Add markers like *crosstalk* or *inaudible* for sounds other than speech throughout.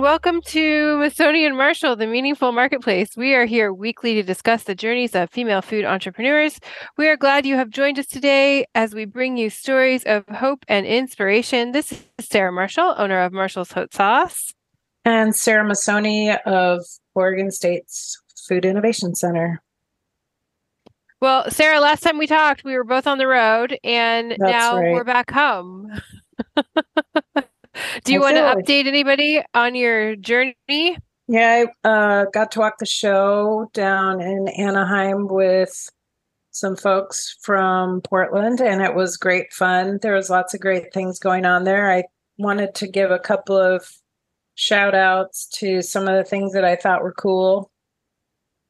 Welcome to Masoni and Marshall, the Meaningful Marketplace. We are here weekly to discuss the journeys of female food entrepreneurs. We are glad you have joined us today as we bring you stories of hope and inspiration. This is Sarah Marshall, owner of Marshall's Hot Sauce. And Sarah Masoni of Oregon State's Food Innovation Center. Well, Sarah, last time we talked, we were both on the road, and That's now right. we're back home. *laughs* Do you want to update anybody on your journey? Yeah, I uh, got to walk the show down in Anaheim with some folks from Portland, and it was great fun. There was lots of great things going on there. I wanted to give a couple of shout outs to some of the things that I thought were cool.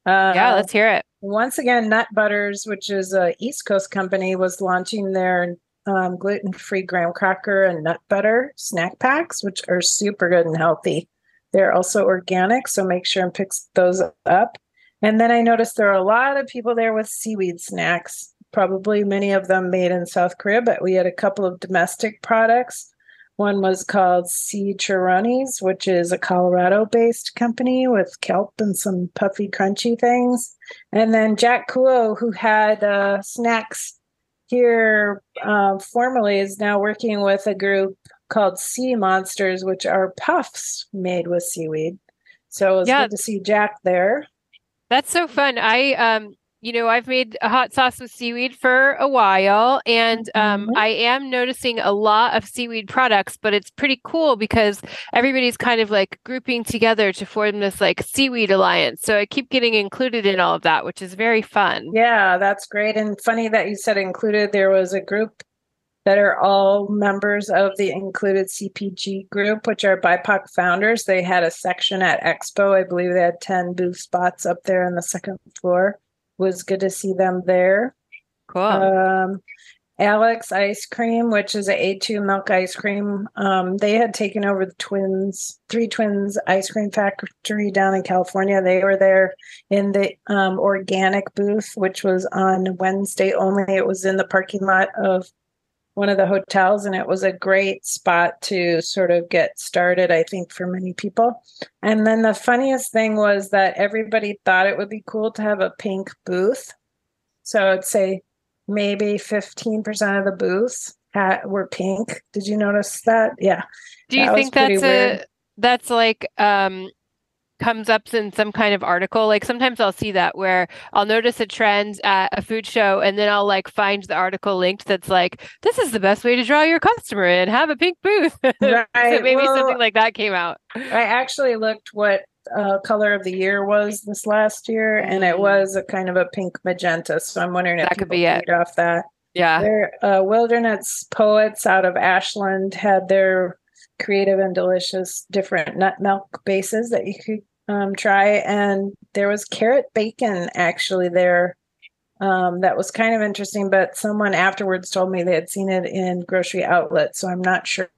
Uh, yeah, let's hear it. once again, Nut Butters, which is a East Coast company, was launching their um, gluten-free graham cracker and nut butter snack packs, which are super good and healthy. They're also organic, so make sure and pick those up. And then I noticed there are a lot of people there with seaweed snacks. Probably many of them made in South Korea, but we had a couple of domestic products. One was called Sea Churronis, which is a Colorado based company with kelp and some puffy, crunchy things. And then Jack Kuo, who had uh, snacks here uh, formerly, is now working with a group called Sea Monsters, which are puffs made with seaweed. So it was Yeah. good to see Jack there. That's so fun. I um you know, I've made a hot sauce with seaweed for a while and um Mhm. I am noticing a lot of seaweed products, but it's pretty cool because everybody's kind of like grouping together to form this like seaweed alliance. So I keep getting included in all of that, which is very fun. Yeah, that's great. And funny that you said included. There was a group that are all members of the included CPG group, which are BIPOC founders. They had a section at Expo. I believe they had 10 booth spots up there on the second floor. Was good to see them there. Cool. Um, Alec's Ice Cream, which is a A2 milk ice cream, um, they had taken over the Twins, Three Twins Ice Cream Factory down in California. They were there in the um, organic booth, which was on Wednesday only. It was in the parking lot of one of the hotels, and it was a great spot to sort of get started, I think, for many people. And then the funniest thing was that everybody thought it would be cool to have a pink booth. So I'd say maybe 15% of the booths had, were pink. Did you notice that? Yeah. Do you that think that's weird. a that's like um comes up in some kind of article? Like sometimes I'll see that where I'll notice a trend at a food show and then I'll like find the article linked that's like this is the best way to draw your customer in, have a pink booth. *laughs* so maybe well- something like that came out. I actually looked what uh, color of the year was this last year, and it Mm. was a kind of a pink magenta. So I'm wondering if That could people be it. off that. Yeah. Their uh, wilderness poets out of Ashland had their creative and delicious different nut milk bases that you could um, try, and there was carrot bacon actually there. Um, that was kind of interesting, but someone afterwards told me they had seen it in grocery outlets, so I'm not sure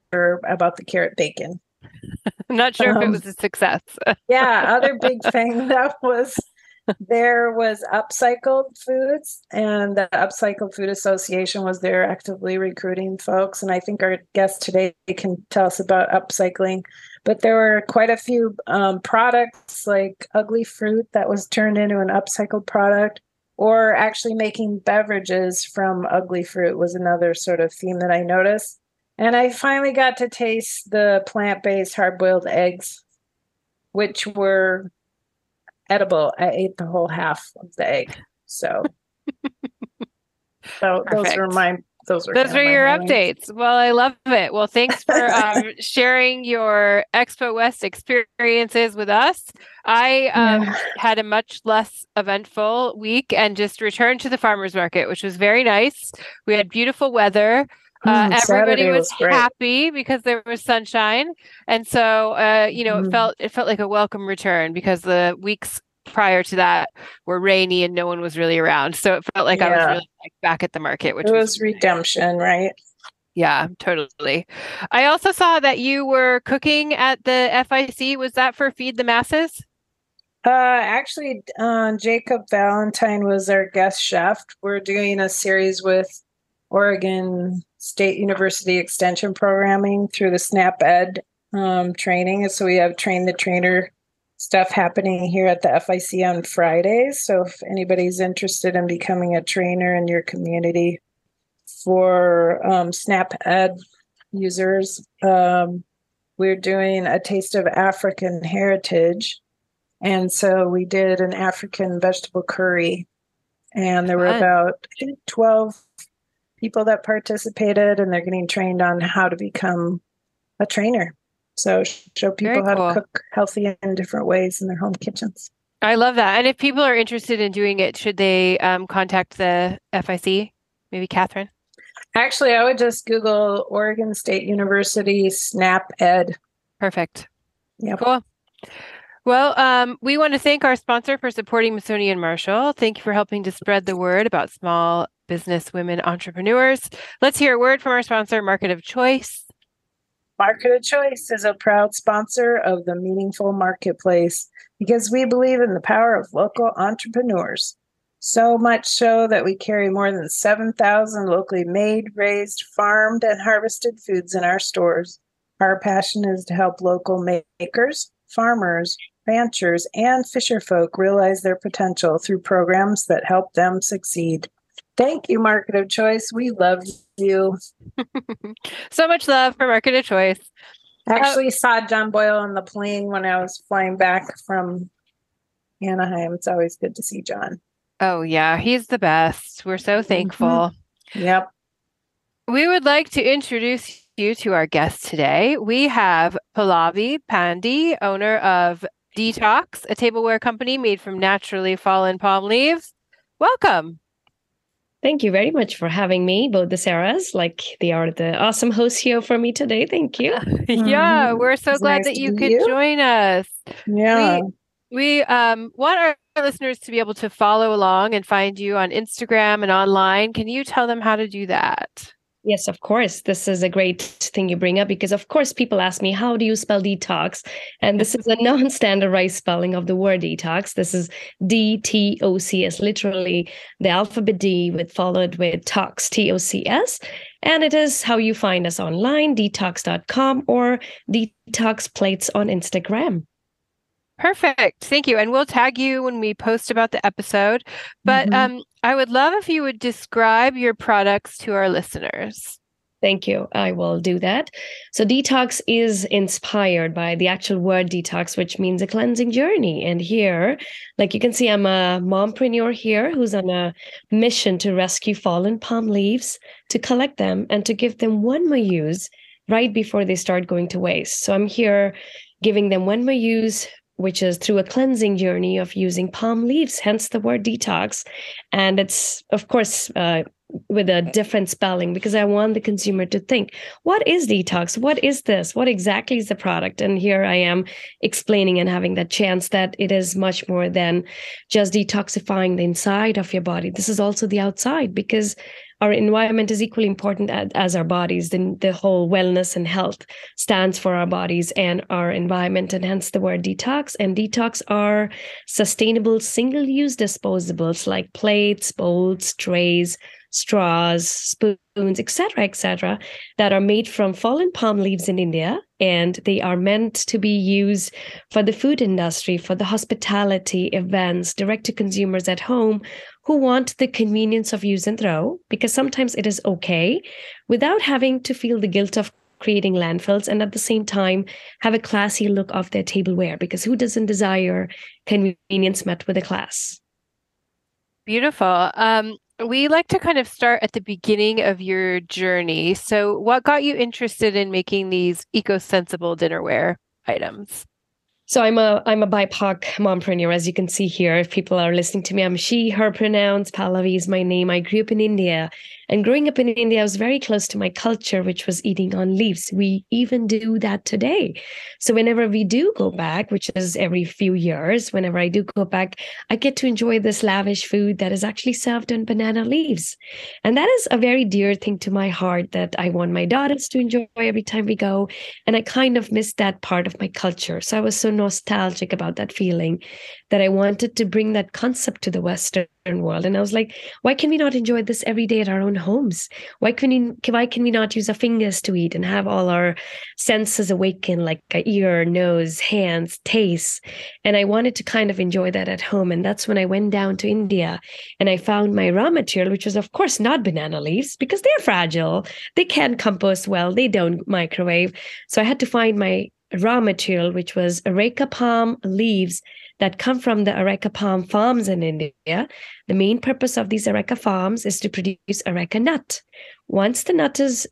about the carrot bacon. *laughs* I'm not sure if it Um, was a success. *laughs* Yeah, other big thing *laughs* that was there was upcycled foods and the upcycled food association was there actively recruiting folks and i think our guest today can tell us about upcycling but there were quite a few um, products like ugly fruit that was turned into an upcycled product or actually making beverages from ugly fruit was another sort of theme that i noticed and i finally got to taste the plant-based hard-boiled eggs which were edible. I ate the whole half of the egg. So *laughs* So those Perfect. my those are Those are your updates. Well, I love it. Well, thanks for *laughs* um, sharing your Expo West experiences with us. I um, Yeah. had a much less eventful week and just returned to the farmers market, which was very nice. We had beautiful weather. Uh, Mm, everybody Saturday was, great. happy because there was sunshine, and so uh, you know it Mhm. felt it felt like a welcome return because the weeks prior to that were rainy and no one was really around. So it felt like I was really like back at the market, which It was was redemption, right? yeah, totally. I also saw that you were cooking at the FIC. Was that for Feed the Masses? Uh, actually, uh, Jacob Valentine was our guest chef. We're doing a series with Oregon State University Extension Programming through the SNAP Ed um, training. So we have train the trainer stuff happening here at the FIC on Fridays. So if anybody's interested in becoming a trainer in your community for um, SNAP Ed users, um, we're doing a taste of African heritage. And so we did an African vegetable curry. And there were Fun. about, 12 people that participated, and they're getting trained on how to become a trainer. So show people Very how cool. to cook healthy in different ways in their home kitchens. I love that. And if people are interested in doing it, should they um, contact the FIC? Maybe Catherine? Actually, I would just Google Oregon State University SNAP Ed. Perfect. Yeah. Cool. Well, um, we want to thank our sponsor for supporting Masoni and Marshall. Thank you for helping to spread the word about small business women entrepreneurs. Let's hear a word from our sponsor, Market of Choice. Market of Choice is a proud sponsor of the Meaningful Marketplace because we believe in the power of local entrepreneurs. So much so that we carry more than 7,000 locally made, raised, farmed, and harvested foods in our stores. Our passion is to help local makers, farmers, ranchers, and fisher folk realize their potential through programs that help them succeed. Thank you, Market of Choice. We love you. *laughs* So much love for Market of Choice. I actually saw John Boyle on the plane when I was flying back from Anaheim. It's always good to see John. Oh, yeah, he's the best. We're so mm-hmm. thankful. Yep. We would like to introduce you to our guest today. We have Pallavi Pande, owner of Dtocs, a tableware company made from naturally fallen palm leaves. Welcome. Thank you very much for having me, both the Sarahs. Like they are the awesome hosts here for me today. Thank you. *laughs* *laughs* Yeah, Mhm. we're so It's glad nice that you could you. join us. Yeah. We um, want our listeners to be able to follow along and find you on Instagram and online. Can you tell them how to do that? Yes, of course. This is a great thing you bring up because, of course, people ask me, how do you spell detox? And this is a *laughs* non standardized spelling of the word detox. This is D T O C S, literally the alphabet D with followed with tox, T O C S. And it is how you find us online, detox.com or detox plates on Instagram. Perfect. Thank you. And we'll tag you when we post about the episode. But Mhm. um, I would love if you would describe your products to our listeners. Thank you. I will do that. So, Dtocs is inspired by the actual word detox, which means a cleansing journey. And here, like you can see, I'm a mompreneur here who's on a mission to rescue fallen palm leaves, to collect them, and to give them one more use right before they start going to waste. So, I'm here giving them one more use. Which is through a cleansing journey of using palm leaves, hence the word detox. And it's, of course, uh, with a different spelling because I want the consumer to think, what is detox? What is this? What exactly is the product? And here I am explaining and having that chance that it is much more than just detoxifying the inside of your body. This is also the outside because our environment is equally important as, our bodies. The, the whole wellness and health stands for our bodies and our environment, and hence the word detox. And Dtocs are sustainable single use disposables like plates, bowls, trays, straws, spoons, etc., etc., that are made from fallen palm leaves in India, and they are meant to be used for the food industry, for the hospitality events, direct to consumers at home who want the convenience of use and throw, because sometimes it is okay without having to feel the guilt of creating landfills and at the same time have a classy look of their tableware because who doesn't desire convenience met with a class Beautiful. Um, we like to kind of start at the beginning of your journey. So, what got you interested in making these eco-sensible dinnerware items? So I'm a I'm a BIPOC mompreneur, as you can see here. If people are listening to me, I'm she, her pronouns. Pallavi is my name. I grew up in India, and growing up in India, I was very close to my culture, which was eating on leaves. We even do that today. So whenever we do go back, which is every few years, whenever I do go back, I get to enjoy this lavish food that is actually served on banana leaves, and that is a very dear thing to my heart that I want my daughters to enjoy every time we go. And I kind of missed that part of my culture, so I was so nostalgic about that feeling that I wanted to bring that concept to the Western world. And I was like, why can we not enjoy this every day at our own homes? Why can we why can we not use our fingers to eat and have all our senses awaken, like ear, nose, hands, taste? And I wanted to kind of enjoy that at home. And that's when I went down to India and I found my raw material, which was of course not banana leaves because they're fragile. They can't compost well, they don't microwave. So I had to find my raw material, which was areca palm leaves that come from the areca palm farms in India. The main purpose of these areca farms is to produce areca nut. Once the nut is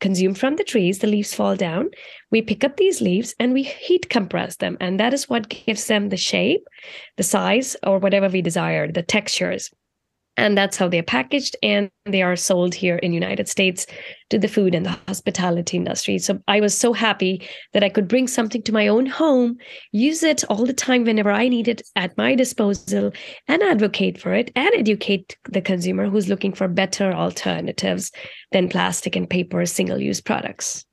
consumed from the trees, the leaves fall down. We pick up these leaves and we heat compress them. And that is what gives them the shape, the size, or whatever we desire, the textures and that's how they're packaged and they are sold here in united states to the food and the hospitality industry. So i was so happy that i could bring something to my own home use it all the time whenever i need it at my disposal and advocate for it and educate the consumer who's looking for better alternatives than plastic and paper single use products.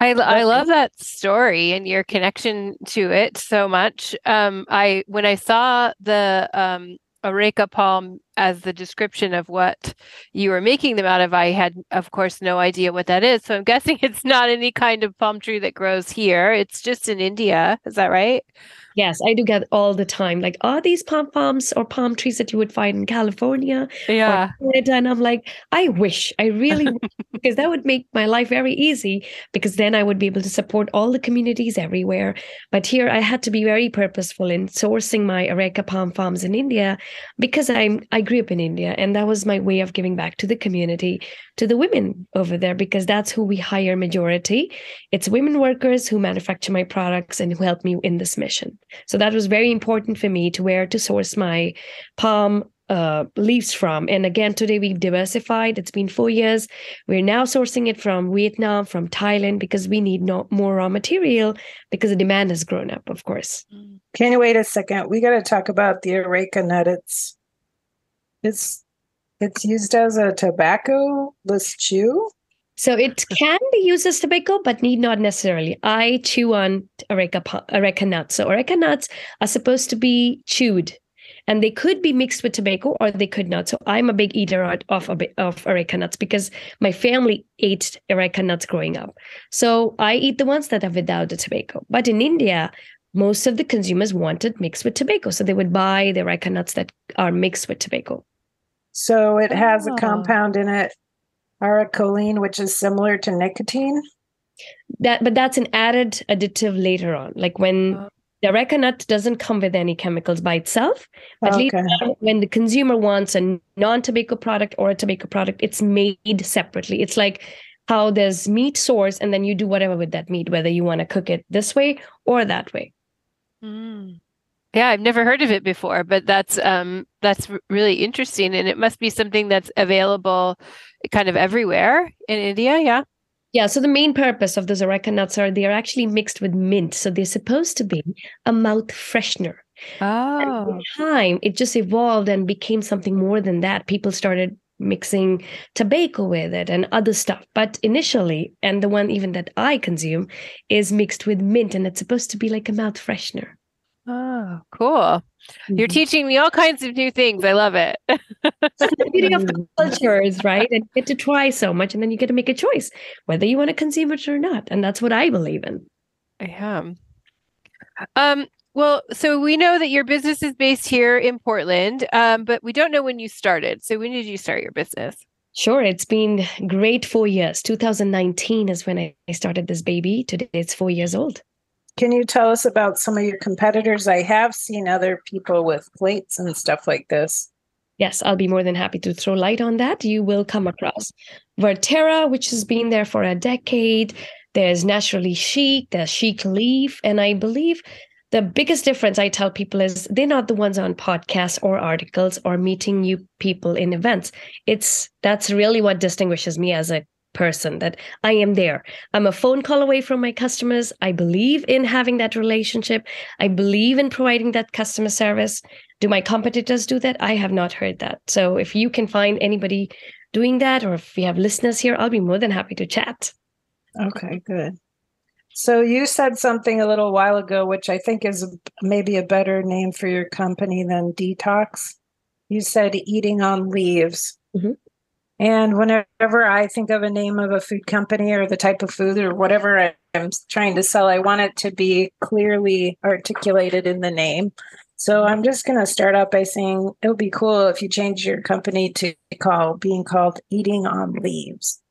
I, I love that story and your connection to it so much. Um, I when I saw the um, areca palm as the description of what you were making them out of, I had, of course, no idea what that is. So I'm *laughs* guessing it's not any kind of palm tree that grows here. It's just in India. Is that right? Yes, I do get all the time. Like, are these palm palms or palm trees that you would find in California? Yeah. And I'm like, I wish, I really, *laughs* because that would make my life very easy because then I would be able to support all the communities everywhere. But here I had to be very purposeful in sourcing my Areca palm farms in India because I'm, I grew up in India and that was my way of giving back to the community, to the women over there, because that's who we hire majority. It's women workers who manufacture my products and who help me in this mission. So that was very important for me to where to source my palm uh, leaves from. And again, today we've diversified. It's been four years. We're now sourcing it from Vietnam, from Thailand, because we need more raw material because the demand has grown up, of course. Can you wait a second? We got to talk about the areca nut. It's it's used as a tobacco-less chew. So it can be used as tobacco, but need not necessarily. I chew on areca, areca nuts. So areca nuts are supposed to be chewed and they could be mixed with tobacco or they could not. So I'm a big eater of, of areca nuts because my family ate areca nuts growing up. So I eat the ones that are without the tobacco. But in India, most of the consumers wanted mixed with tobacco. So they would buy the areca nuts that are mixed with tobacco. So it has oh. a compound in it arecoline, which is similar to nicotine. That, but that's an added additive later on. Like when oh. the areca nut doesn't come with any chemicals by itself, but okay. when the consumer wants a non-tobacco product or a tobacco product, it's made separately. It's like how there's meat source, and then you do whatever with that meat, whether you want to cook it this way or that way. Mm. Yeah, I've never heard of it before, but that's um that's really interesting and it must be something that's available kind of everywhere in India, yeah. Yeah, so the main purpose of those areca nuts are they are actually mixed with mint, so they're supposed to be a mouth freshener. Oh. And time it just evolved and became something more than that. People started mixing tobacco with it and other stuff. But initially, and the one even that I consume is mixed with mint and it's supposed to be like a mouth freshener. Oh, cool. Mm-hmm. You're teaching me all kinds of new things. I love it. the beauty of the cultures, right? And get to try so much, and then you get to make a choice whether you want to consume it or not. And that's what I believe in. I am. Um, well, so we know that your business is based here in Portland, um, but we don't know when you started. So when did you start your business? Sure, it's been great four years. 2019 is when I started this baby. Today it's four years old. Can you tell us about some of your competitors? I have seen other people with plates and stuff like this. yes, I'll be more than happy to throw light on that. You will come across VerTerra, which has been there for a decade. There's Naturally Chic, there's Chic Leaf, and I believe the biggest difference I tell people is they're not the ones on podcasts or articles or meeting new people in events. It's that's really what distinguishes me as a person that I am there. I'm a phone call away from my customers. I believe in having that relationship. I believe in providing that customer service. Do my competitors do that? I have not heard that. So if you can find anybody doing that, or if we have listeners here, I'll be more than happy to chat. Okay, good. So you said something a little while ago, which I think is maybe a better name for your company than Dtocs. You said eating on leaves. Mm-hmm. And whenever I think of a name of a food company or the type of food or whatever I'm trying to sell, I want it to be clearly articulated in the name. So I'm just going to start out by saying it would be cool if you change your company to call being called Eating on Leaves.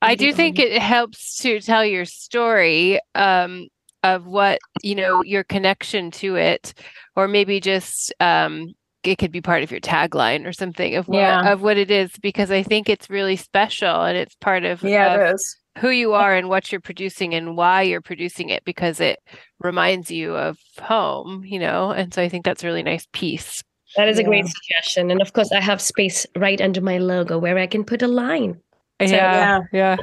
I do think it helps to tell your story um, of what you know your connection to it, or maybe just um, it could be part of your tagline or something of what yeah. of what it is because I think it's really special and it's part of yeah of it is who you are and what you're producing and why you're producing it because it reminds you of home, you know. And so I think that's a really nice piece. That is yeah. a great suggestion. And of course, I have space right under my logo where I can put a line. So, yeah, yeah.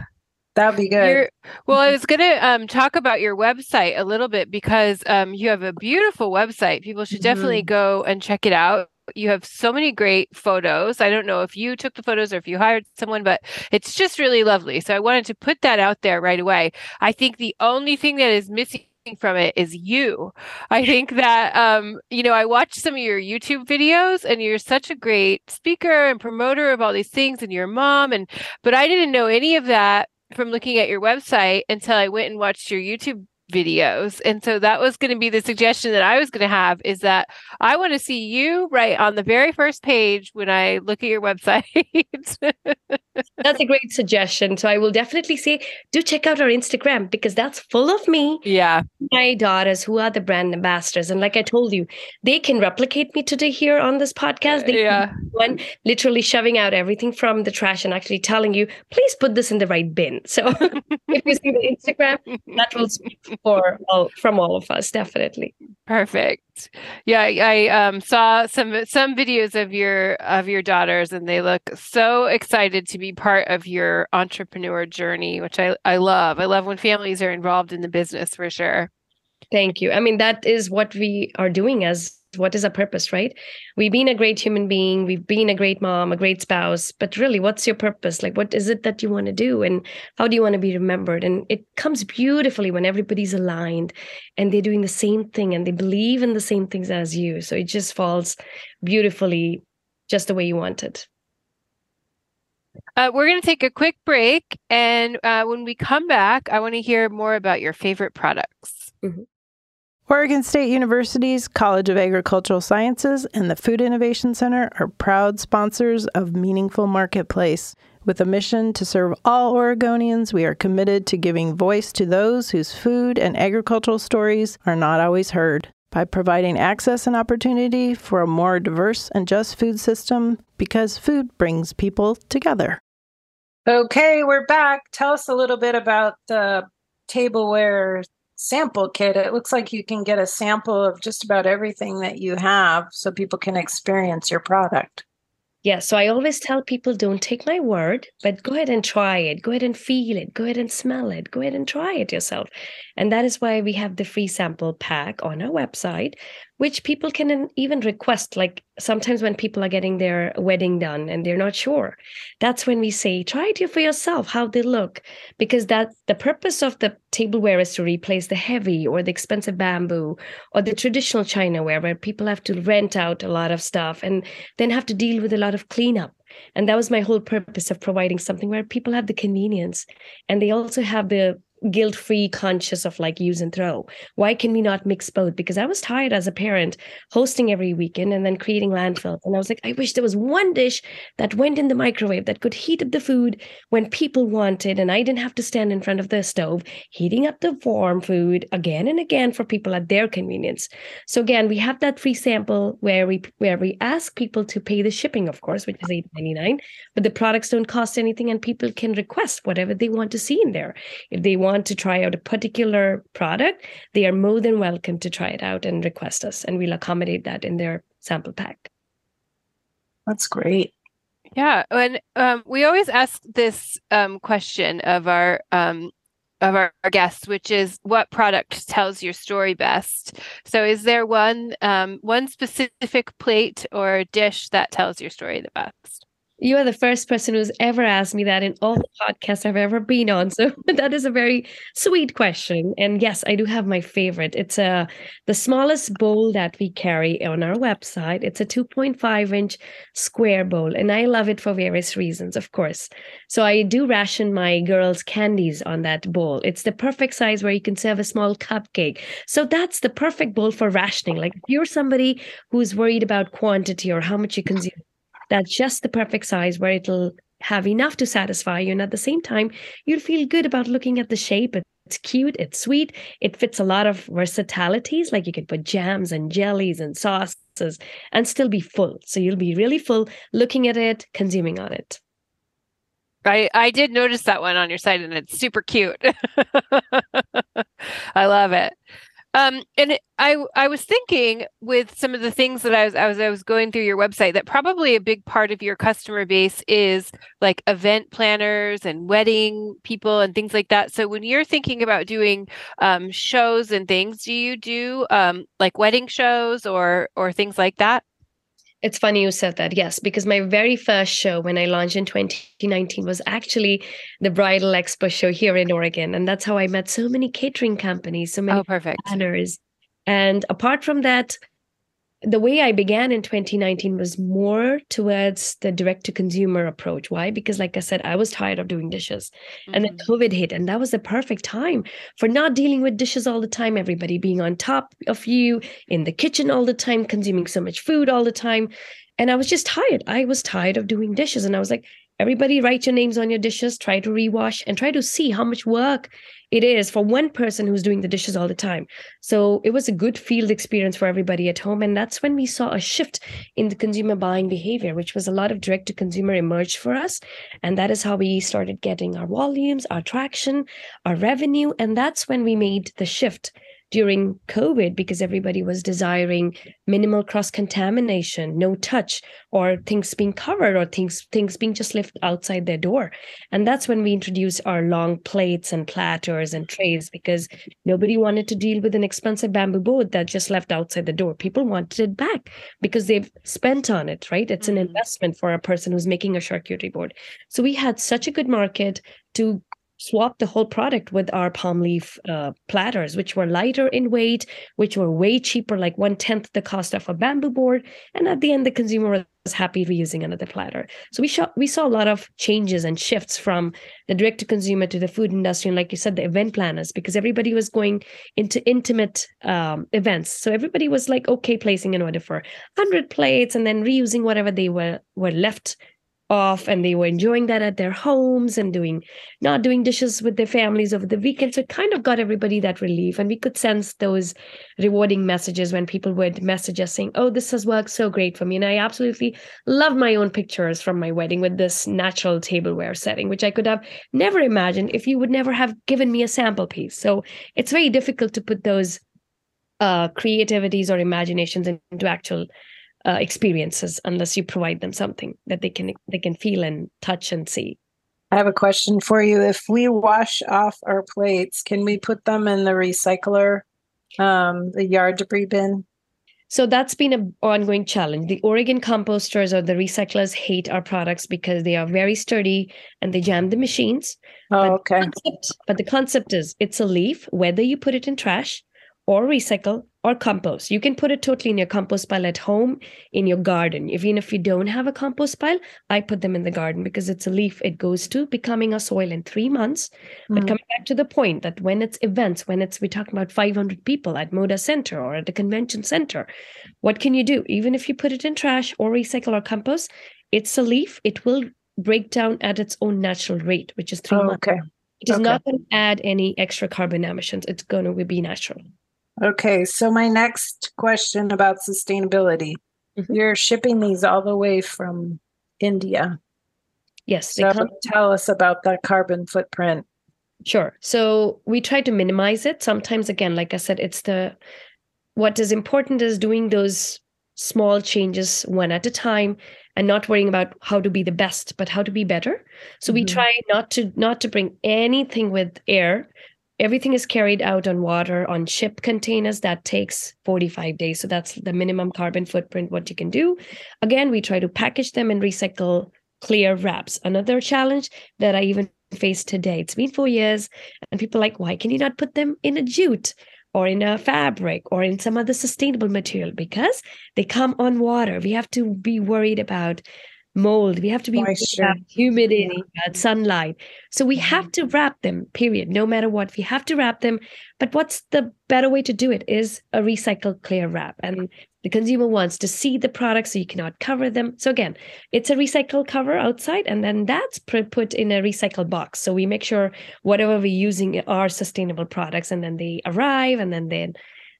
That'd be good. You're, well, I was going to um, talk about your website a little bit because um, you have a beautiful website. People should definitely mm-hmm. go and check it out. You have so many great photos. I don't know if you took the photos or if you hired someone, but it's just really lovely. So I wanted to put that out there right away. I think the only thing that is missing from it is you. I think that um, you know, I watched some of your YouTube videos and you're such a great speaker and promoter of all these things and your mom and but I didn't know any of that from looking at your website until I went and watched your YouTube videos. And so that was going to be the suggestion that I was going to have is that I want to see you right on the very first page when I look at your *laughs* website. that's a great suggestion. So I will definitely say do check out our Instagram because that's full of me. Yeah. My daughters who are the brand ambassadors. And like I told you, they can replicate me today here on this podcast. They yeah. One literally shoving out everything from the trash and actually telling you, please put this in the right bin. So *laughs* if you see the Instagram, that will speak for all, from all of us, definitely. Perfect. Yeah, I um, saw some some videos of your of your daughters, and they look so excited to be part of your entrepreneur journey, which I I love. I love when families are involved in the business for sure. Thank you. I mean, that is what we are doing as what is our purpose, right? We've been a great human being, we've been a great mom, a great spouse, but really, what's your purpose? Like, what is it that you want to do? And how do you want to be remembered? And it comes beautifully when everybody's aligned and they're doing the same thing and they believe in the same things as you. So it just falls beautifully just the way you want it. Uh, we're going to take a quick break. And uh, when we come back, I want to hear more about your favorite products. Mm-hmm. Oregon State University's College of Agricultural Sciences and the Food Innovation Center are proud sponsors of Meaningful Marketplace. With a mission to serve all Oregonians, we are committed to giving voice to those whose food and agricultural stories are not always heard. By providing access and opportunity for a more diverse and just food system, because food brings people together. Okay, we're back. Tell us a little bit about the tableware sample kit, it looks like you can get a sample of just about everything that you have so people can experience your product. Yeah, so I always tell people don't take my word, but go ahead and try it. Go ahead and feel it. Go ahead and smell it. Go ahead and try it yourself. And that is why we have the free sample pack on our website, which people can even request. Like sometimes when people are getting their wedding done and they're not sure, that's when we say, try it for yourself, how they look. Because that the purpose of the tableware is to replace the heavy or the expensive bamboo or the traditional chinaware where people have to rent out a lot of stuff and then have to deal with a lot of cleanup. And that was my whole purpose of providing something where people have the convenience and they also have the guilt free, conscious of like use and throw. Why can we not mix both? Because I was tired as a parent hosting every weekend and then creating landfills. And I was like, I wish there was one dish that went in the microwave that could heat up the food when people wanted. And I didn't have to stand in front of the stove heating up the warm food again and again for people at their convenience. So again, we have that free sample where we where we ask people to pay the shipping, of course, which is $8.99, but the products don't cost anything and people can request whatever they want to see in there. If they want to try out a particular product, they are more than welcome to try it out and request us, and we'll accommodate that in their sample pack. That's great. Yeah, and um, we always ask this um, question of our um, of our, our, guests, which is what product tells your story best. So, is there one um, one specific plate or dish that tells your story the best? You are the first person who's ever asked me that in all the podcasts I've ever been on. So *laughs* that is a very sweet question. And yes, I do have my favorite. It's a uh, the smallest bowl that we carry on our website. It's a 2.5 inch square bowl, and I love it for various reasons, of course. So I do ration my girls' candies on that bowl. It's the perfect size where you can serve a small cupcake. So that's the perfect bowl for rationing. Like if you're somebody who's worried about quantity or how much you consume that's just the perfect size where it'll have enough to satisfy you. And at the same time, you'll feel good about looking at the shape. It's cute, it's sweet, it fits a lot of versatilities. Like you can put jams and jellies and sauces and still be full. So you'll be really full looking at it, consuming on it. I, I did notice that one on your site and it's super cute. *laughs* I love it. Um, and I I was thinking with some of the things that I was I was I was going through your website that probably a big part of your customer base is like event planners and wedding people and things like that. So when you're thinking about doing um, shows and things, do you do um, like wedding shows or or things like that? It's funny you said that. Yes, because my very first show when I launched in 2019 was actually the Bridal Expo show here in Oregon. And that's how I met so many catering companies, so many oh, perfect. planners. And apart from that, the way I began in 2019 was more towards the direct to consumer approach. Why? Because, like I said, I was tired of doing dishes. Mm-hmm. And then mm-hmm. COVID hit, and that was the perfect time for not dealing with dishes all the time, everybody being on top of you in the kitchen all the time, consuming so much food all the time. And I was just tired. I was tired of doing dishes. And I was like, everybody write your names on your dishes, try to rewash, and try to see how much work it is for one person who's doing the dishes all the time. So it was a good field experience for everybody at home. And that's when we saw a shift in the consumer buying behavior, which was a lot of direct to consumer emerged for us. And that is how we started getting our volumes, our traction, our revenue. And that's when we made the shift during COVID because everybody was desiring minimal cross contamination, no touch, or things being covered or things things being just left outside their door. And that's when we introduced our long plates and platters and trays because nobody wanted to deal with an expensive bamboo board that just left outside the door. People wanted it back because they've spent on it, right? It's an mm-hmm. investment for a person who's making a charcuterie board. So we had such a good market to swapped the whole product with our palm leaf uh, platters, which were lighter in weight, which were way cheaper, like one tenth the cost of a bamboo board. And at the end, the consumer was happy reusing another platter. So we saw we saw a lot of changes and shifts from the direct to consumer to the food industry, and like you said, the event planners, because everybody was going into intimate um, events. So everybody was like, okay, placing an order for hundred plates and then reusing whatever they were were left off and they were enjoying that at their homes and doing not doing dishes with their families over the weekend. So it kind of got everybody that relief. And we could sense those rewarding messages when people would message us saying oh this has worked so great for me. And i absolutely love my own pictures from my wedding with this natural tableware setting which i could have never imagined if you would never have given me a sample piece. So it's very difficult to put those uh, creativities or imaginations into actual uh, experiences unless you provide them something that they can they can feel and touch and see. I have a question for you. If we wash off our plates, can we put them in the recycler, um, the yard debris bin? So that's been an ongoing challenge. The Oregon composters or the recyclers hate our products because they are very sturdy and they jam the machines. Oh, but okay. The concept, but the concept is it's a leaf, whether you put it in trash or recycle or compost. You can put it totally in your compost pile at home in your garden. Even if you don't have a compost pile, I put them in the garden because it's a leaf. It goes to becoming a soil in three months. Mm. But coming back to the point that when it's events, when it's we're talking about 500 people at Moda Center or at the convention center, what can you do? Even if you put it in trash or recycle or compost, it's a leaf. It will break down at its own natural rate, which is three oh, months. Okay. It is okay. not going to add any extra carbon emissions. It's going to be natural. Okay, so my next question about sustainability. Mm-hmm. You're shipping these all the way from India. Yes. So come- tell us about that carbon footprint. Sure. So we try to minimize it. Sometimes, again, like I said, it's the what is important is doing those small changes one at a time and not worrying about how to be the best but how to be better so mm-hmm. we try not to not to bring anything with air everything is carried out on water on ship containers that takes 45 days. So that's the minimum carbon footprint what you can do. Again we try to package them and recycle clear wraps. Another challenge that i even faced today it's been four years and people like why can you not put them in a jute or in a fabric or in some other sustainable material? Because they come on water. We have to be worried about mold. We have to be about humidity, yeah. sunlight. So we have mm-hmm. to wrap them, period. No matter what, we have to wrap them. But what's the better way to do it is a recycled clear wrap. And the consumer wants to see the product so you cannot cover them. So again, it's a recycled cover outside, and then that's put in a recycled box. So we make sure whatever we're using are sustainable products, and then they arrive, and then they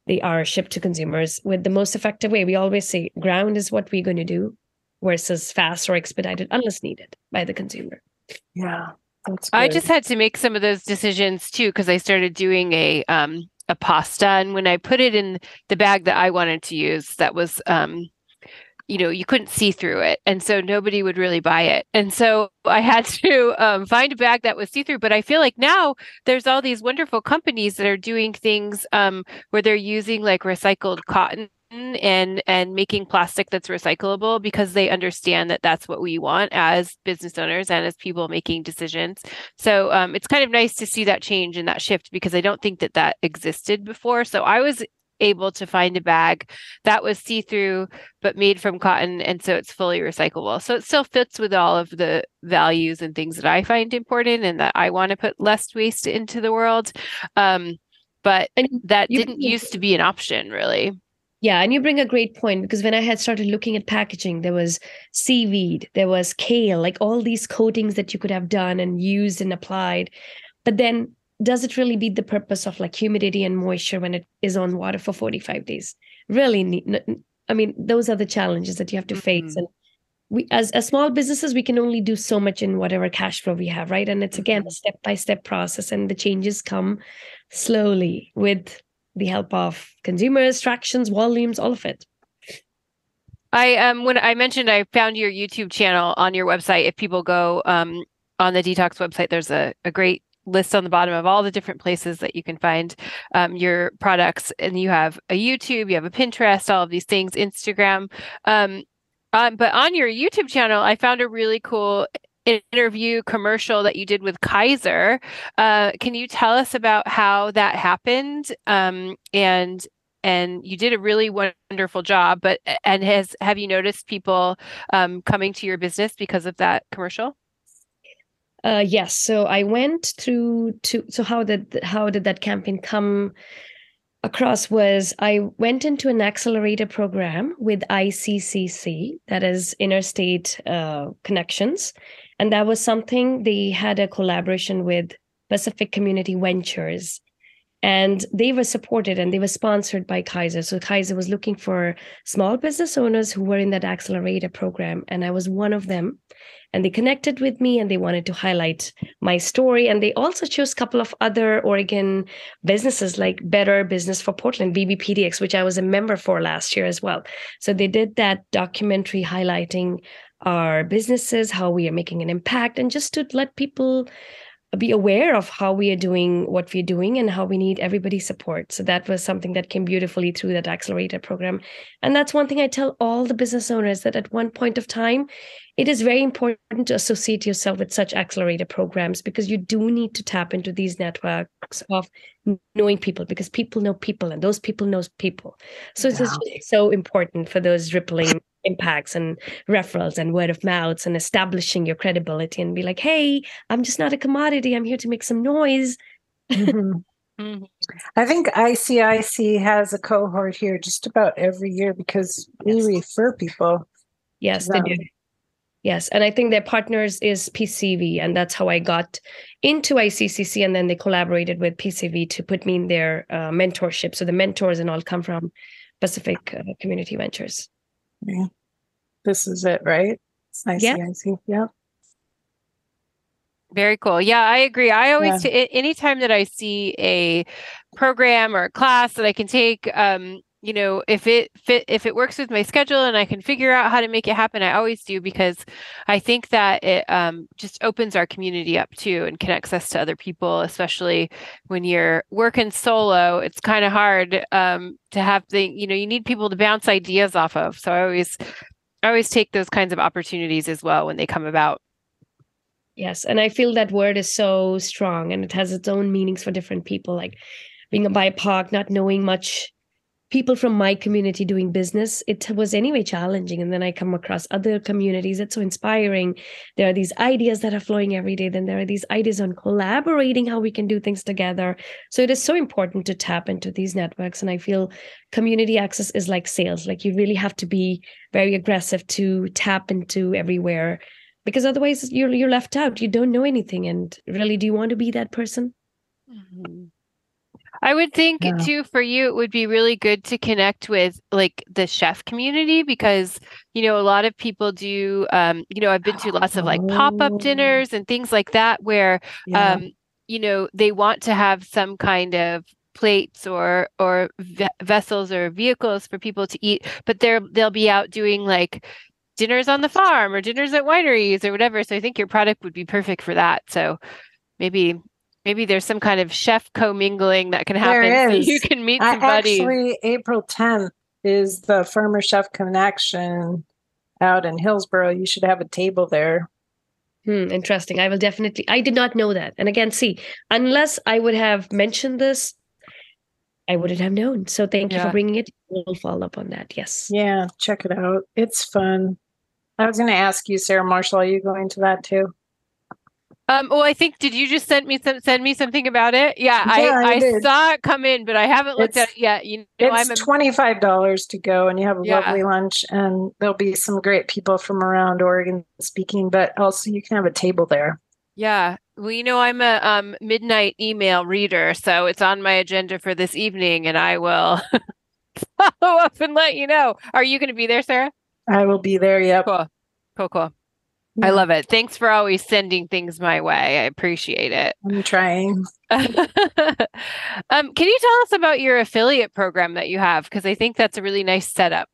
they are shipped to consumers with the most effective way. We always say ground is what we're going to do versus fast or expedited unless needed by the consumer. Yeah. I just had to make some of those decisions too because I started doing a um a pasta and when I put it in the bag that I wanted to use that was um you know you couldn't see through it and so nobody would really buy it and so i had *laughs* to um, find a bag that was see through but i feel like now there's all these wonderful companies that are doing things um, where they're using like recycled cotton and and making plastic that's recyclable because they understand that that's what we want as business owners and as people making decisions. So um, it's kind of nice to see that change and that shift because i don't think that that existed before. So i was able to find a bag that was see-through but made from cotton and so it's fully recyclable. So it still fits with all of the values and things that i find important and that i want to put less waste into the world. Um, but that didn't used to be an option really yeah, and you bring a great point because when I had started looking at packaging, there was seaweed, there was kale, like all these coatings that you could have done and used and applied. But then does it really meet the purpose of like humidity and moisture when it is on water for 45 days? Really, I mean, those are the challenges that you have to mm-hmm. face. And we, as, as small businesses, we can only do so much in whatever cash flow we have, right? And it's again a step by step process, and the changes come slowly with the help of consumers, tractions, volumes, all of it. I um when I mentioned I found your YouTube channel on your website. If people go um on the Dtocs website, there's a, a great list on the bottom of all the different places that you can find um, your products. And you have a YouTube, you have a Pinterest, all of these things, Instagram. Um, um, but on your YouTube channel, I found a really cool interview commercial that you did with Kaiser. Uh, can you tell us about how that happened? Um, and and you did a really wonderful job. But and has have you noticed people um, coming to your business because of that commercial? Uh, yes. So I went through to so how did how did that campaign come across was I went into an accelerator program with ICCC, that is Interstate uh, Connections, and that was something they had a collaboration with Pacific Community Ventures. And they were supported and they were sponsored by Kaiser. So Kaiser was looking for small business owners who were in that accelerator program. And I was one of them. And they connected with me and they wanted to highlight my story. And they also chose a couple of other Oregon businesses like Better Business for Portland, BBPDX, which I was a member for last year as well. So they did that documentary highlighting our businesses, how we are making an impact, and just to let people be aware of how we are doing what we're doing and how we need everybody's support. So that was something that came beautifully through that accelerator program. And that's one thing I tell all the business owners that at one point of time, it is very important to associate yourself with such accelerator programs because you do need to tap into these networks of knowing people because people know people and those people knows people. So yeah. it's just so important for those rippling impacts and referrals and word of mouths and establishing your credibility and be like, hey, I'm just not a commodity. I'm here to make some noise. Mm-hmm. mm-hmm. I think ICIC has a cohort here just about every year because we yes. refer people. Yes, they do. Yes, and I think their partners is PCV, and that's how I got into ICIC. And then they collaborated with PCV to put me in their uh, mentorship. So the mentors and all come from Pacific uh, Community Ventures. Yeah. This is it, right? It's nice. Yeah. Yeah. Very cool. Yeah, I agree. I always, yeah. t- anytime that I see a program or a class that I can take, um, you know, if it fit, if it works with my schedule and I can figure out how to make it happen, I always do because I think that it um, just opens our community up too and connects us to other people, especially when you're working solo. It's kind of hard um, to have the, you know, you need people to bounce ideas off of. So I always I always take those kinds of opportunities as well when they come about. Yes. And I feel that word is so strong and it has its own meanings for different people. Like being a BIPOC, not knowing much people from my community doing business, it was anyway challenging. And then I come across other communities. It's so inspiring. There are these ideas that are flowing every day. Then there are these ideas on collaborating, how we can do things together. So it is so important to tap into these networks. And I feel community access is like sales. Like you really have to be very aggressive to tap into everywhere because otherwise you're you're left out. You don't know anything. And really, do you want to be that person? Mm-hmm. I would think yeah. too for you it would be really good to connect with like the chef community because you know a lot of people do um you know I've been to *gasps* lots of like pop-up oh. dinners and things like that where yeah. um you know they want to have some kind of plates or or ve- vessels or vehicles for people to eat but they're they'll be out doing like dinners on the farm or dinners at wineries or whatever so I think your product would be perfect for that so maybe maybe there's some kind of chef commingling that can happen there is. so you can meet somebody. Actually, April 10th is the Farmer Chef Connection out in Hillsboro. You should have a table there. Hmm, interesting. I will definitely. I did not know that. And again, see, unless I would have mentioned this, I wouldn't have known. So thank yeah. you for bringing it. We'll follow up on that. Yes. Yeah, check it out. It's fun. I was going to ask you, Sarah Marshall, are you going to that too? Um, well, I think did you just send me some send me something about it? Yeah, yeah I, I, I saw it come in, but I haven't looked it's, at it yet. You know, it's I'm a, twenty five dollars to go, and you have a yeah. lovely lunch, and there'll be some great people from around Oregon speaking, but also you can have a table there. Yeah, well, you know, I'm a um, midnight email reader, so it's on my agenda for this evening, and I will *laughs* follow up and let you know. Are you going to be there, Sarah? I will be there. Yep. Cool. Cool. Cool. Yeah. I love it. Thanks for always sending things my way. I appreciate it. I'm trying. *laughs* um, can you tell us about your affiliate program that you have? Because I think that's a really nice setup.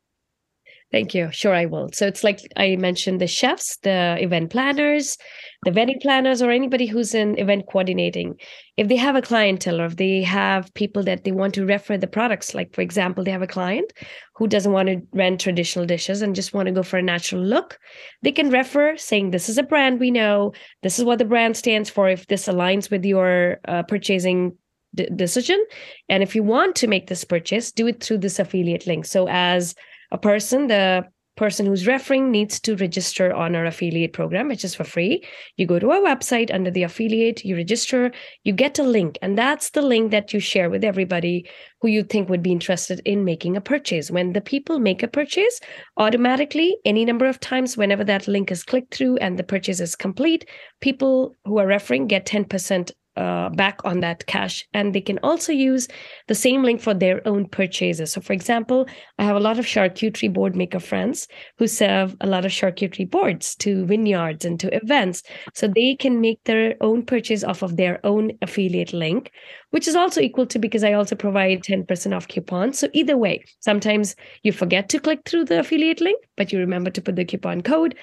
Thank you. Sure, I will. So it's like I mentioned the chefs, the event planners, the wedding planners, or anybody who's in event coordinating. If they have a clientele or if they have people that they want to refer the products, like for example, they have a client who doesn't want to rent traditional dishes and just want to go for a natural look, they can refer saying, This is a brand we know. This is what the brand stands for. If this aligns with your uh, purchasing decision. And if you want to make this purchase, do it through this affiliate link. So as a person, the person who's referring needs to register on our affiliate program, which is for free. You go to our website under the affiliate, you register, you get a link, and that's the link that you share with everybody who you think would be interested in making a purchase. When the people make a purchase, automatically, any number of times, whenever that link is clicked through and the purchase is complete, people who are referring get 10% uh, back on that cash. And they can also use the same link for their own purchases. So, for example, I have a lot of charcuterie board maker friends who serve a lot of charcuterie boards to vineyards and to events. So they can make their own purchase off of their own affiliate link, which is also equal to because I also provide 10% off coupons. So, either way, sometimes you forget to click through the affiliate link, but you remember to put the coupon code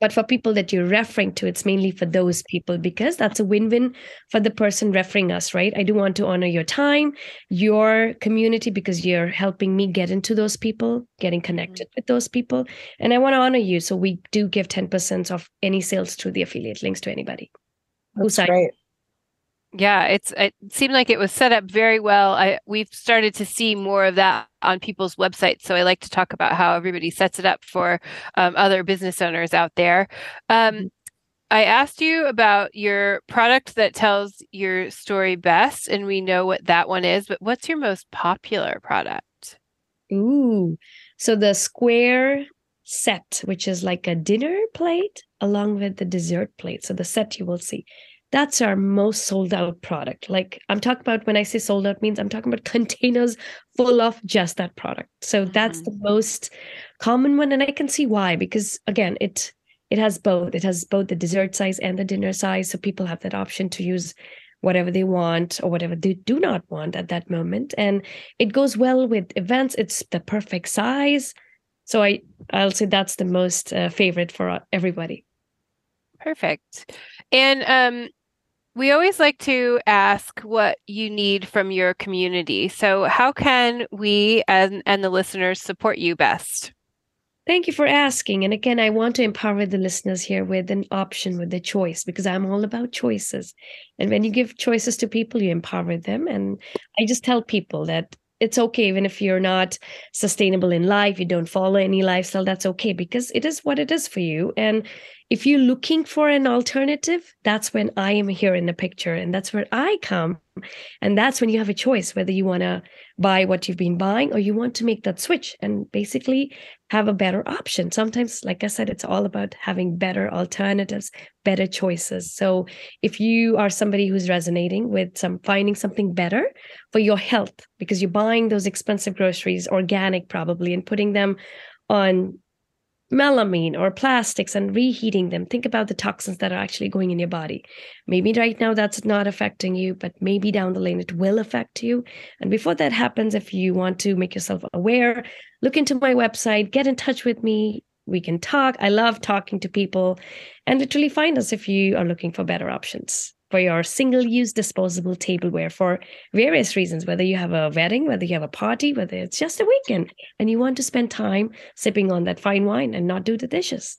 But for people that you're referring to, it's mainly for those people because that's a win win for the person referring us, right? I do want to honor your time, your community, because you're helping me get into those people, getting Mm-hmm. connected with those people. And I want to honor you. So we do give 10% of any sales through the affiliate links to anybody. That's great. Yeah, it's it seemed like it was set up very well. I we've started to see more of that on people's websites. So I like to talk about how everybody sets it up for um, other business owners out there. Um, I asked you about your product that tells your story best, and we know what that one is. But what's your most popular product? Ooh. So the square set, which is like a dinner plate along with the dessert plate. So the set you will see. That's our most sold out product. Like I'm talking about when I say sold out means I'm talking about *laughs* containers full of just that product. So that's the most common one and I can see why because again, it it has both. It has both the dessert size and the dinner size so people have that option to use whatever they want or whatever they do not want at that moment and it goes well with events it's the perfect size so i i'll say that's the most uh, favorite for uh, everybody Perfect. And um, we always like to ask what you need from your community. So how can we and, and the listeners support you best? Thank you for asking. And again, I want to empower the listeners here with an option, with a choice, because I'm all about choices. And when you give choices to people, you empower them. And I just tell people that it's okay, even if you're not sustainable in life, you don't follow any lifestyle, that's okay, because it is what it is for you. And if you're looking for an alternative, that's when I am here in the picture. And that's where I come. And that's when you have a choice whether you want to buy what you've been buying or you want to make that switch and basically have a better option. Sometimes, like I said, it's all about having better alternatives, better choices. So if you are somebody who's resonating with some finding something better for your health, because you're buying those expensive groceries, organic probably, and putting them on melamine or plastics and reheating them. Think about the toxins that are actually going in your body. Maybe right now that's not affecting you but maybe down the lane it will affect you. And before that happens if you want to make yourself aware look into my website get in touch with me. We can talk. I love talking to people and literally find us if you are looking for better options for your single use disposable tableware for various reasons, whether you have a wedding, whether you have a party, whether it's just a weekend and you want to spend time sipping on that fine wine and not do the dishes.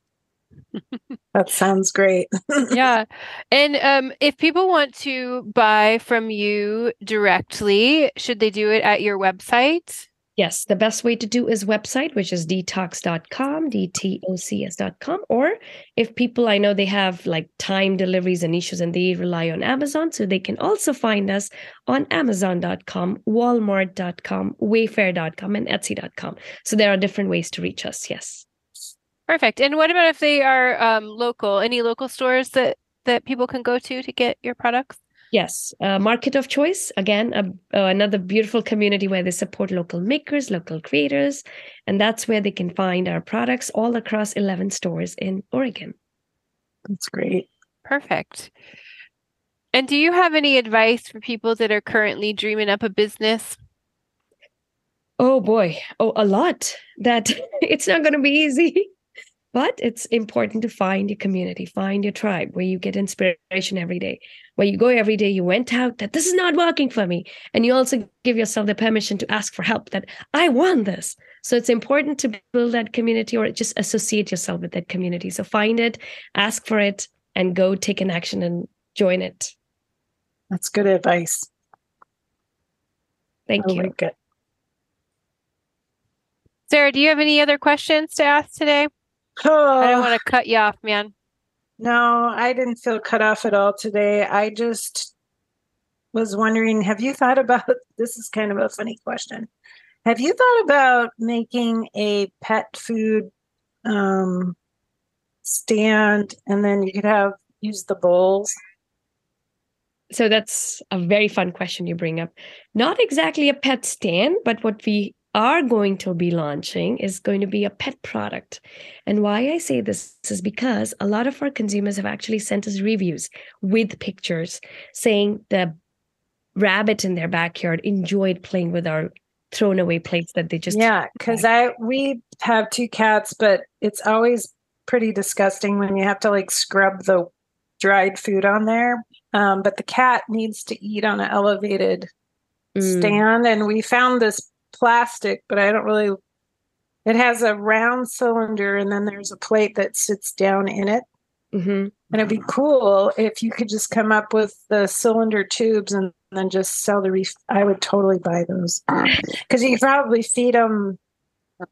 That sounds great. *laughs* yeah. And um, if people want to buy from you directly, should they do it at your website? Yes, the best way to do is website, which is Dtocs.com, D-T-O-C-S.com. Or if people I know they have like time deliveries and issues and they rely on Amazon, so they can also find us on Amazon.com, Walmart.com, Wayfair.com, and Etsy.com. So there are different ways to reach us. Yes. Perfect. And what about if they are um, local? Any local stores that that people can go to to get your products? Yes, uh, market of choice. Again, uh, uh, another beautiful community where they support local makers, local creators, and that's where they can find our products all across 11 stores in Oregon. That's great. Perfect. And do you have any advice for people that are currently dreaming up a business? Oh boy, oh, a lot. That *laughs* it's not going to be easy. *laughs* But it's important to find your community, find your tribe where you get inspiration every day, where you go every day, you went out that this is not working for me. And you also give yourself the permission to ask for help that I want this. So it's important to build that community or just associate yourself with that community. So find it, ask for it, and go take an action and join it. That's good advice. Thank I you. like it. Sarah, do you have any other questions to ask today? Oh, I don't oh. want to cut you off, man. No, I didn't feel cut off at all today. I just was wondering have you thought about *laughs* this? Is kind of a funny question. Have you thought about making a pet food um, stand and then you could have use the bowls? So that's a very fun question you bring up. Not exactly a pet stand, but what we are going to be launching is going to be a pet product. And why I say this is because a lot of our consumers have actually sent us reviews with pictures saying the rabbit in their backyard enjoyed playing with our thrown away plates that they just yeah, because I we have two cats, but it's always pretty disgusting when you have to like scrub the dried food on there. Um, but the cat needs to eat on an elevated Mm. stand, and we found this plastic, but I don't really. It has a round cylinder, and then there's a plate that sits down in it. Mhm. And it'd be cool if you could just come up with the cylinder tubes and then just sell the reef. I would totally buy those *clears throat* because you could probably feed them, a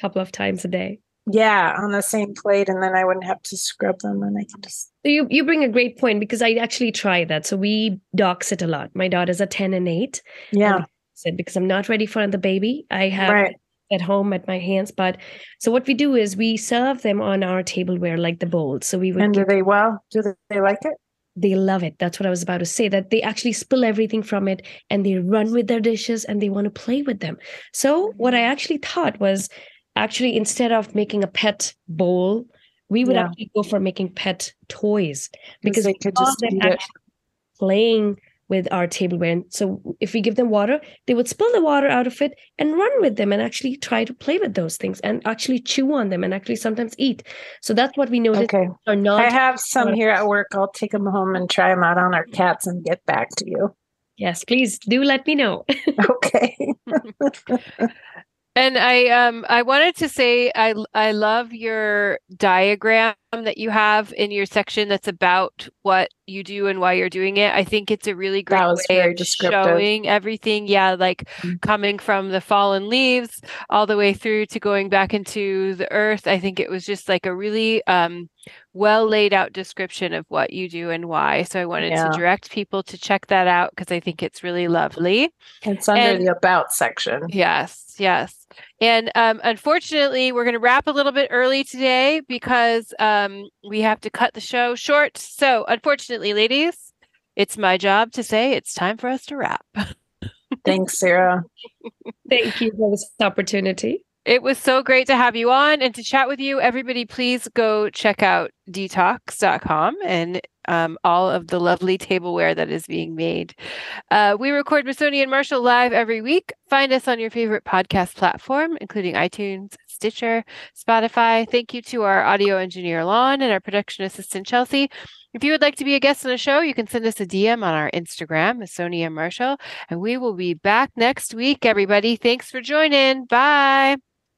couple of times a day. yeah, on the same plate, and then I wouldn't have to scrub them, and I can just So you you bring a great point because I actually try that. So we dog it a lot. My daughters are 10 and 8. yeah, Sit because I'm not ready for the baby. I have right, at home at my hands. But so what we do is we serve them on our tableware like the bowls. So we would and do they well? Do they like it? they love it. That's what I was about to say. That they actually spill everything from it and they run with their dishes and they want to play with them. So what I actually thought was actually instead of making a pet bowl, we would Yeah. actually go for making pet toys Because they could just them playing with our tableware. And so if we give them water, they would spill the water out of it and run with them and actually try to play with those things and actually chew on them and actually sometimes eat. So that's what we noticed Okay, are not I have some here at work. I'll take them home and try them out on our cats and get back to you. yes, please do let me know. *laughs* Okay. And I um I wanted to say I I love your diagram that you have in your section that's about what you do and why you're doing it. I think it's a really great way of showing everything. Yeah, like Mhm. coming from the fallen leaves all the way through to going back into the earth. I think it was just like a really um well laid out description of what you do and why. So I wanted Yeah. to direct people to check that out because I think it's really lovely. It's under And- the about section. Yes, yes. And um, unfortunately, we're going to wrap a little bit early today because um, we have to cut the show short. So, unfortunately, ladies, it's my job to say it's time for us to wrap. *laughs* Thanks, Sarah. Thank you for this opportunity. It was so great to have you on and to chat with you. Everybody, please go check out Dtocs.com and um, all of the lovely tableware that is being made. Uh, we record Masoni and Marshall live every week. Find us on your favorite podcast platform, including iTunes, Stitcher, Spotify. Thank you to our audio engineer, Lon, and our production assistant, Chelsea. If you would like to be a guest on the show, you can send us a DM on our Instagram, Masoni and Marshall, and we will be back next week, everybody. Thanks for joining. Bye.